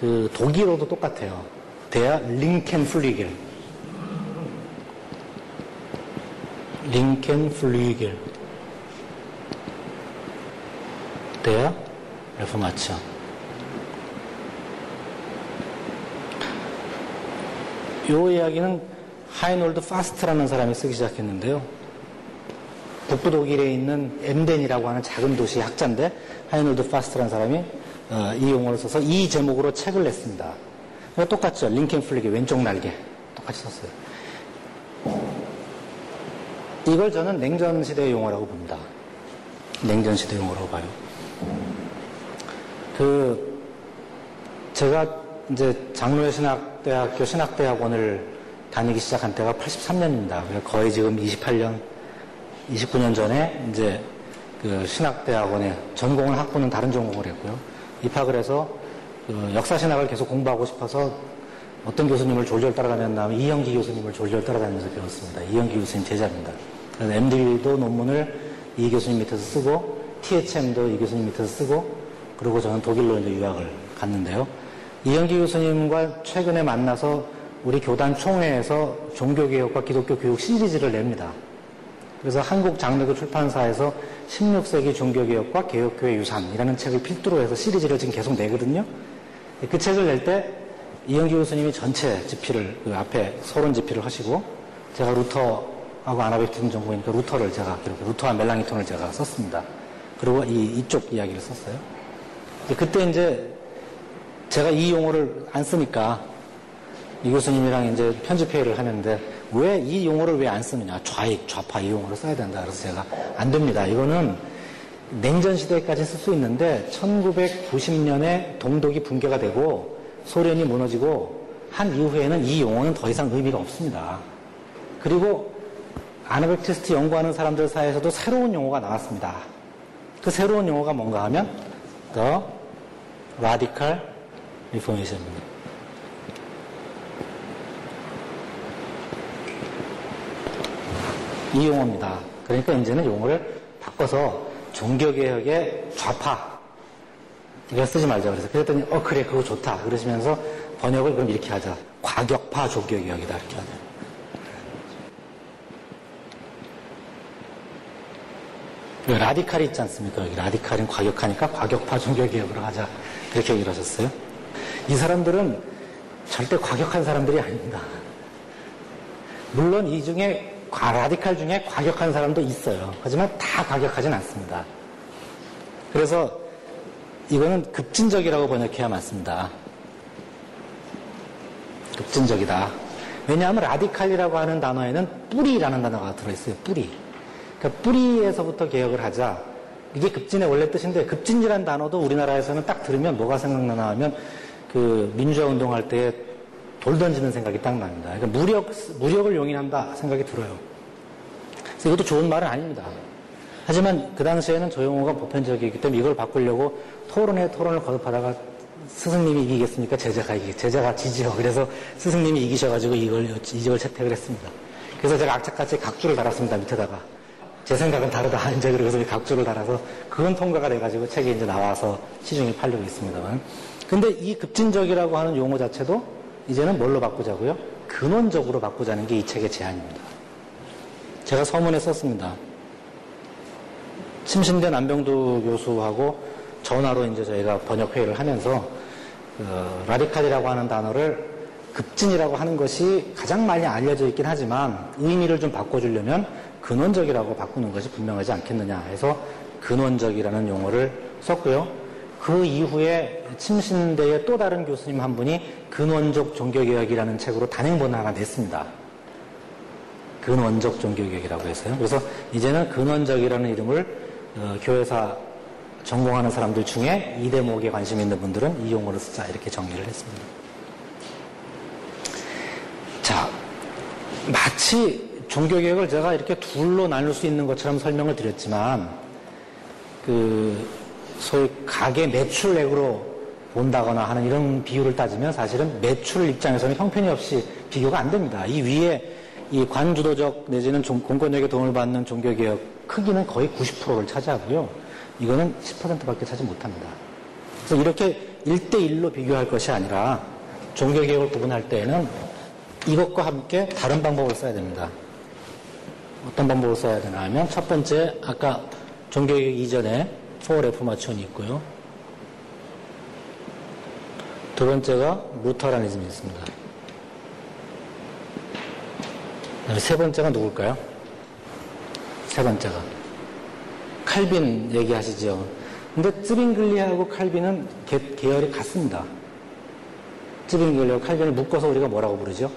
그 독일어도 똑같아요. Der linke Flügel. Linke Flügel. Der Reformation. 이 이야기는 하이놀드 파스트라는 사람이 쓰기 시작했는데요. 북부 독일에 있는 엠덴이라고 하는 작은 도시 학자인데 하이놀드 파스트라는 사람이 어, 이 용어를 써서 이 제목으로 책을 냈습니다. 똑같죠. linke Flügel 왼쪽 날개 똑같이 썼어요. 이걸 저는 냉전 시대의 용어라고 봅니다. 냉전 시대 용어라고 봐요. 그 제가 이제 장로회 신학대학교 신학대학원을 다니기 시작한 때가 83년입니다. 거의 지금 28년, 29년 전에 이제 그 신학대학원에 전공을 학부는 다른 전공을 했고요. 입학을 해서 그 역사신학을 계속 공부하고 싶어서 어떤 교수님을 졸졸 따라다녔 다음에 이영기 교수님을 졸졸 따라다니면서 배웠습니다. 이영기 교수님 제자입니다. 그래서 MD도 논문을 이 교수님 밑에서 쓰고 THM도 이 교수님 밑에서 쓰고 그리고 저는 독일로 이제 유학을 갔는데요. 이영기 교수님과 최근에 만나서 우리 교단 총회에서 종교개혁과 기독교 교육 시리즈를 냅니다. 그래서 한국 장르교 출판사에서 16세기 종교개혁과 개혁교회 유산이라는 책을 필두로 해서 시리즈를 지금 계속 내거든요. 그 책을 낼 때 이영기 교수님이 전체 집필을 그 앞에 서론 집필을 하시고 제가 루터하고 아나베티즘 전공이니까 루터를 제가 이렇게 루터와 멜랑이톤을 제가 썼습니다. 그리고 이, 이쪽 이야기를 썼어요. 그때 이제 제가 이 용어를 안 쓰니까 이 교수님이랑 이제 편집회의를 하는데 왜 이 용어를 왜 안 쓰느냐? 좌익, 좌파 이 용어를 써야 된다. 그래서 제가 안 됩니다. 이거는 냉전 시대까지 쓸 수 있는데 1990년에 동독이 붕괴가 되고 소련이 무너지고 한 이후에는 이 용어는 더 이상 의미가 없습니다. 그리고 아나백티스트 연구하는 사람들 사이에서도 새로운 용어가 나왔습니다. 그 새로운 용어가 뭔가 하면 The Radical Reformation입니다. 이 용어입니다. 그러니까 이제는 용어를 바꿔서 종교개혁의 좌파. 이걸 쓰지 말자 그래서 그랬더니 어 그래 그거 좋다. 그러시면서 번역을 그럼 이렇게 하자. 과격파 종교개혁이다. 이렇게 하자. 그 라디칼이 있지 않습니까? 여기 라디칼은 과격하니까 과격파 종교개혁으로 하자. 그렇게 하셨어요. 이 사람들은 절대 과격한 사람들이 아닙니다. 물론 이 중에 라디칼 중에 과격한 사람도 있어요. 하지만 다 과격하진 않습니다. 그래서 이거는 급진적이라고 번역해야 맞습니다. 급진적이다. 왜냐하면 라디칼이라고 하는 단어에는 뿌리라는 단어가 들어있어요. 뿌리. 그러니까 뿌리에서부터 개혁을 하자. 이게 급진의 원래 뜻인데 급진이라는 단어도 우리나라에서는 딱 들으면 뭐가 생각나나 하면 그 민주화 운동할 때 돌 던지는 생각이 딱 납니다. 그러니까 무력, 무력을 용인한다 생각이 들어요. 그래서 이것도 좋은 말은 아닙니다. 하지만 그 당시에는 저 용어가 보편적이기 때문에 이걸 바꾸려고 토론에 토론을 거듭하다가 스승님이 이기겠습니까? 제자가 이기, 제자가 지지요. 그래서 스승님이 이기셔가지고 이걸, 이직을 채택을 했습니다. 그래서 제가 악착같이 각주를 달았습니다. 밑에다가. 제 생각은 다르다. 이제 그래서 각주를 달아서 그건 통과가 돼가지고 책이 이제 나와서 시중에 팔리고 있습니다만. 근데 이 급진적이라고 하는 용어 자체도 이제는 뭘로 바꾸자고요? 근원적으로 바꾸자는 게 이 책의 제안입니다. 제가 서문에 썼습니다. 침신대 남병두 교수하고 전화로 이제 저희가 번역회의를 하면서 어, 라디칼이라고 하는 단어를 급진이라고 하는 것이 가장 많이 알려져 있긴 하지만 의미를 좀 바꿔주려면 근원적이라고 바꾸는 것이 분명하지 않겠느냐 해서 근원적이라는 용어를 썼고요. 그 이후에 침신대의 또 다른 교수님 한 분이 근원적 종교개혁이라는 책으로 단행본을 하나 냈습니다. 근원적 종교개혁이라고 해서요. 그래서 이제는 근원적이라는 이름을 어, 교회사 전공하는 사람들 중에 이 대목에 관심 있는 분들은 이 용어를 쓰자 이렇게 정리를 했습니다. 자, 마치 종교개혁을 제가 이렇게 둘로 나눌 수 있는 것처럼 설명을 드렸지만 그 소위 가게 매출액으로 본다거나 하는 이런 비율을 따지면 사실은 매출 입장에서는 형편이 없이 비교가 안 됩니다. 이 위에 이 관주도적 내지는 공권력의 도움을 받는 종교개혁 크기는 거의 90%를 차지하고요. 이거는 10%밖에 차지 못합니다. 그래서 이렇게 1대1로 비교할 것이 아니라 종교개혁을 구분할 때에는 이것과 함께 다른 방법을 써야 됩니다. 어떤 방법을 써야 되나 하면 첫 번째 아까 종교개혁 이전에 포 레포마촌이 있고요. 두 번째가 Lutheranism이 있습니다. 세 번째가 누굴까요? 세 번째가 칼빈 얘기하시죠. 근데 쯔빙글리하고 칼빈은 계, 계열이 같습니다. 쯔빙글리하고 칼빈을 묶어서 우리가 뭐라고 부르죠?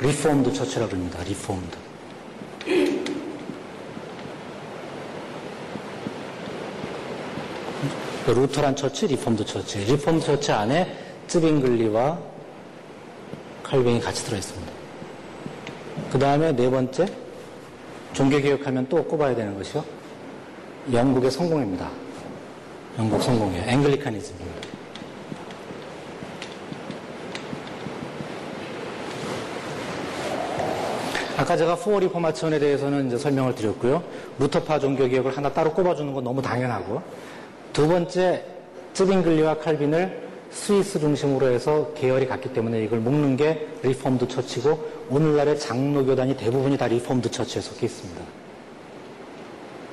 Reformed Church라고 부릅니다. Reformed. 그 Lutheran Church, Reformed Church. Reformed Church 안에 쯔빙글리와 칼뱅이 같이 들어있습니다. 그 다음에 네 번째, 종교개혁하면 또 꼽아야 되는 것이요. 영국의 성공회입니다. 영국 성공회예요. Anglicanism입니다. 아까 제가 Vorreformation에 대해서는 이제 설명을 드렸고요. 루터파 종교개혁을 하나 따로 꼽아주는 건 너무 당연하고 두 번째, 쯔빙글리와 칼빈을 스위스 중심으로 해서 계열이 같기 때문에 이걸 묶는 게 Reformed Church고 오늘날의 장로교단이 대부분이 다 Reformed Church에 속해 있습니다.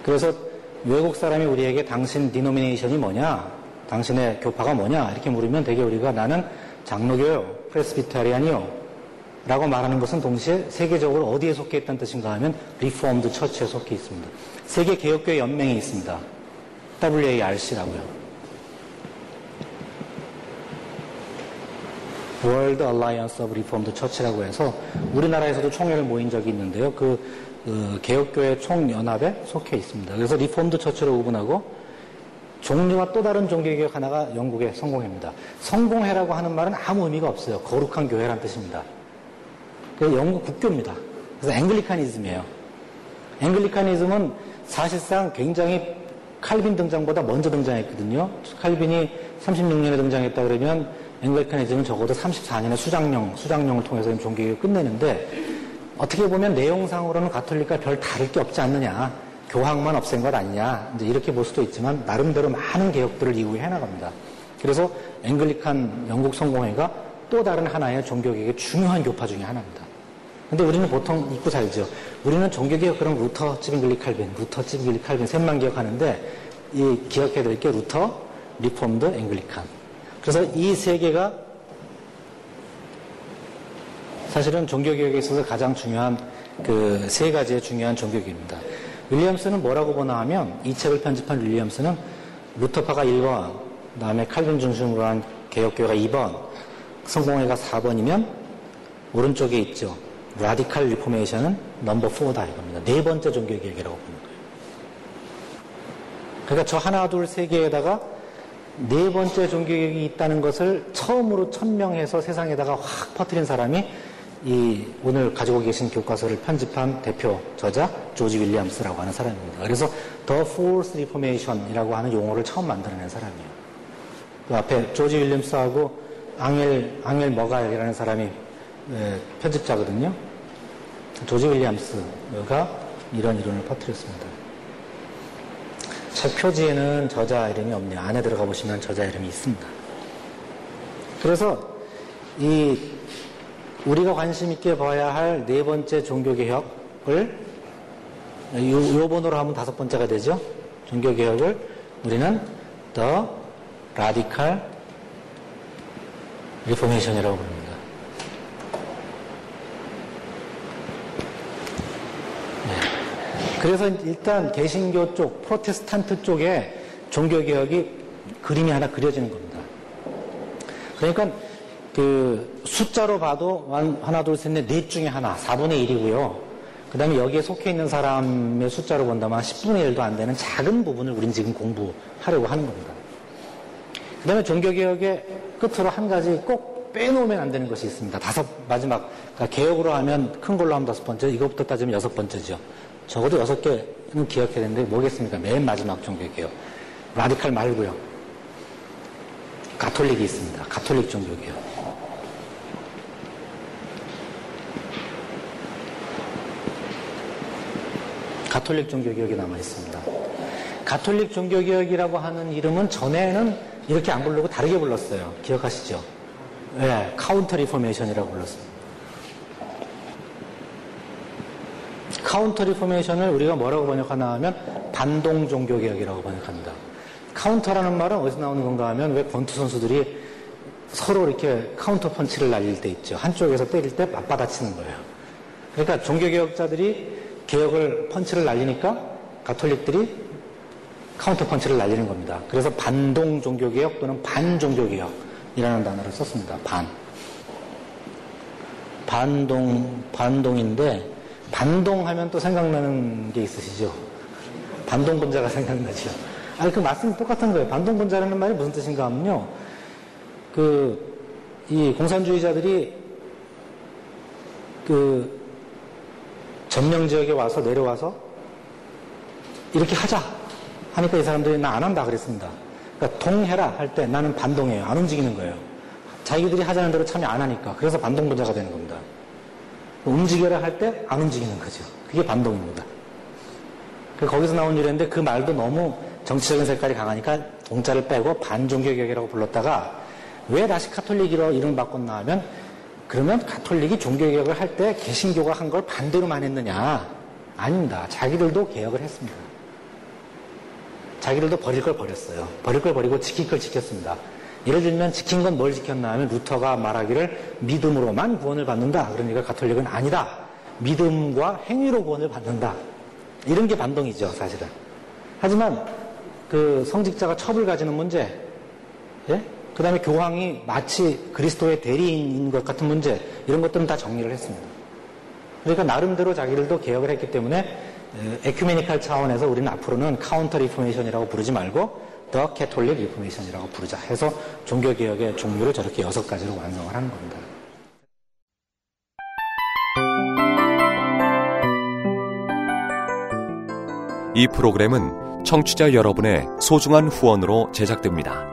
그래서 외국 사람이 우리에게 당신 denomination이 뭐냐? 당신의 교파가 뭐냐? 이렇게 물으면 되게 우리가 나는 장로교요, Presbyterian이요. 라고 말하는 것은 동시에 세계적으로 어디에 속해 있다는 뜻인가 하면 Reformed Church에 속해 있습니다. 세계 개혁교회 연맹이 있습니다. WARC라고요. World Alliance of Reformed Church라고 해서 우리나라에서도 총회를 모인 적이 있는데요. 그, 그 개혁교회 총연합에 속해 있습니다. 그래서 Reformed Church로 구분하고 종류와 또 다른 종교개혁 하나가 영국의 성공회입니다. 성공회라고 하는 말은 아무 의미가 없어요. 거룩한 교회란 뜻입니다. 그 영국 국교입니다. 그래서 Anglicanism이에요. Anglicanism은 사실상 굉장히 칼빈 등장보다 먼저 등장했거든요. 칼빈이 36년에 등장했다 그러면 Anglicanism은 적어도 34년에 수장령, 수장령을 통해서 종교개혁을 끝내는데 어떻게 보면 내용상으로는 가톨릭과 별 다를 게 없지 않느냐. 교황만 없앤 것 아니냐. 이제 이렇게 볼 수도 있지만 나름대로 많은 개혁들을 이후에 해나갑니다. 그래서 Anglican 영국 성공회가 또 다른 하나의 종교개혁의 중요한 교파 중의 하나입니다. 근데 우리는 보통 잊고 살죠. 우리는 종교개혁 그럼 루터, 찌빙글리 칼빈, 루터, 찌빙글리 칼빈 셋만 기억하는데 이 기억해야 될 게 루터, Reformed, Anglican. 그래서 이 세 개가 사실은 종교개혁에 있어서 가장 중요한 그 세 가지의 중요한 종교개혁입니다. 윌리엄스는 뭐라고 보나 하면 이 책을 편집한 윌리엄스는 루터파가 1번, 그 다음에 칼빈 중심으로 한 개혁교회가 2번, 성공회가 4번이면 오른쪽에 있죠. 라디칼 리포메이션은 넘버 4다 이겁니다. 네 번째 종교개혁이라고 보는 거예요. 그러니까 저 하나, 둘, 세 개에다가 네 번째 종교개혁이 있다는 것을 처음으로 천명해서 세상에다가 확 퍼뜨린 사람이 이 오늘 가지고 계신 교과서를 편집한 대표 저자 조지 윌리엄스라고 하는 사람입니다. 그래서 The Fourth Reformation이라고 하는 용어를 처음 만들어낸 사람이에요. 그 앞에 조지 윌리엄스하고 앙헬 앙헬 머가일이라는 사람이 네, 편집자거든요. 조지 윌리엄스가 이런 이론을 퍼뜨렸습니다. 책 표지에는 저자 이름이 없네요. 안에 들어가 보시면 저자 이름이 있습니다. 그래서 이 우리가 관심 있게 봐야 할 네 번째 종교개혁을 요, 요 번호로 하면 다섯 번째가 되죠. 종교개혁을 우리는 The Radical Reformation이라고 부릅니다. 네. 그래서 일단 개신교 쪽, 프로테스탄트 쪽에 종교개혁이 그림이 하나 그려지는 겁니다. 그러니까 그 숫자로 봐도 하나, 둘, 셋, 넷, 넷 중에 하나, 4분의 1이고요. 그 다음에 여기에 속해 있는 사람의 숫자로 본다면 10분의 1도 안 되는 작은 부분을 우린 지금 공부하려고 하는 겁니다. 그 다음에 종교개혁의 끝으로 한 가지 꼭 빼놓으면 안 되는 것이 있습니다. 다섯, 마지막, 그러니까 개혁으로 하면 큰 걸로 하면 다섯 번째, 이것부터 따지면 여섯 번째죠. 적어도 여섯 개는 기억해야 되는데 뭐겠습니까? 맨 마지막 종교개혁. 라디칼 말고요. 가톨릭이 있습니다. 가톨릭 종교개혁. 가톨릭 종교개혁이 남아 있습니다. 가톨릭 종교개혁이라고 하는 이름은 전에는 이렇게 안 부르고 다르게 불렀어요. 기억하시죠? 네, Counter Reformation이라고 불렀습니 Counter Reformation을 우리가 뭐라고 번역하나 하면 반동 종교 개혁이라고 번역합니다. 카운터라는 말은 어디서 나오는 건가 하면 왜 권투 선수들이 서로 이렇게 카운터 펀치를 날릴 때 있죠. 한쪽에서 때릴 때 맞받아치는 거예요. 그러니까 종교 개혁자들이 개혁을 펀치를 날리니까 가톨릭들이 카운터 펀치를 날리는 겁니다. 그래서 반동 종교 개혁 또는 반 종교 개혁이라는 단어를 썼습니다. 반. 반동, 반동인데, 반동하면 또 생각나는 게 있으시죠? 반동분자가 생각나죠? 아니, 그 말씀이 똑같은 거예요. 반동분자라는 말이 무슨 뜻인가 하면요. 그, 이 공산주의자들이 그 점령 지역에 와서 내려와서 이렇게 하자 하니까 이 사람들이 나 안 한다 그랬습니다. 그러니까 동해라 할 때 나는 반동해요. 안 움직이는 거예요. 자기들이 하자는 대로 참여 안 하니까. 그래서 반동분자가 되는 겁니다. 움직여라 할 때 안 움직이는 거죠. 그게 반동입니다. 그 거기서 나온 유래인데 그 말도 너무 정치적인 색깔이 강하니까 동자를 빼고 반종교개혁이라고 불렀다가 왜 다시 카톨릭이로 이름 바꿨나 하면 그러면 가톨릭이 종교개혁을 할 때 개신교가 한 걸 반대로만 했느냐? 아닙니다. 자기들도 개혁을 했습니다. 자기들도 버릴 걸 버렸어요. 버릴 걸 버리고 지킬 걸 지켰습니다. 예를 들면 지킨 건 뭘 지켰나 하면 루터가 말하기를 믿음으로만 구원을 받는다. 그러니까 가톨릭은 아니다. 믿음과 행위로 구원을 받는다. 이런 게 반동이죠, 사실은. 하지만 그 성직자가 첩을 가지는 문제, 예? 그 다음에 교황이 마치 그리스도의 대리인인 것 같은 문제, 이런 것들은 다 정리를 했습니다. 그러니까 나름대로 자기들도 개혁을 했기 때문에 ecumenical 차원에서 우리는 앞으로는 Counter Reformation이라고 부르지 말고 더 Catholic Reformation이라고 부르자 해서 종교개혁의 종류를 저렇게 여섯 가지로 완성을 하는 겁니다. 이 프로그램은 청취자 여러분의 소중한 후원으로 제작됩니다.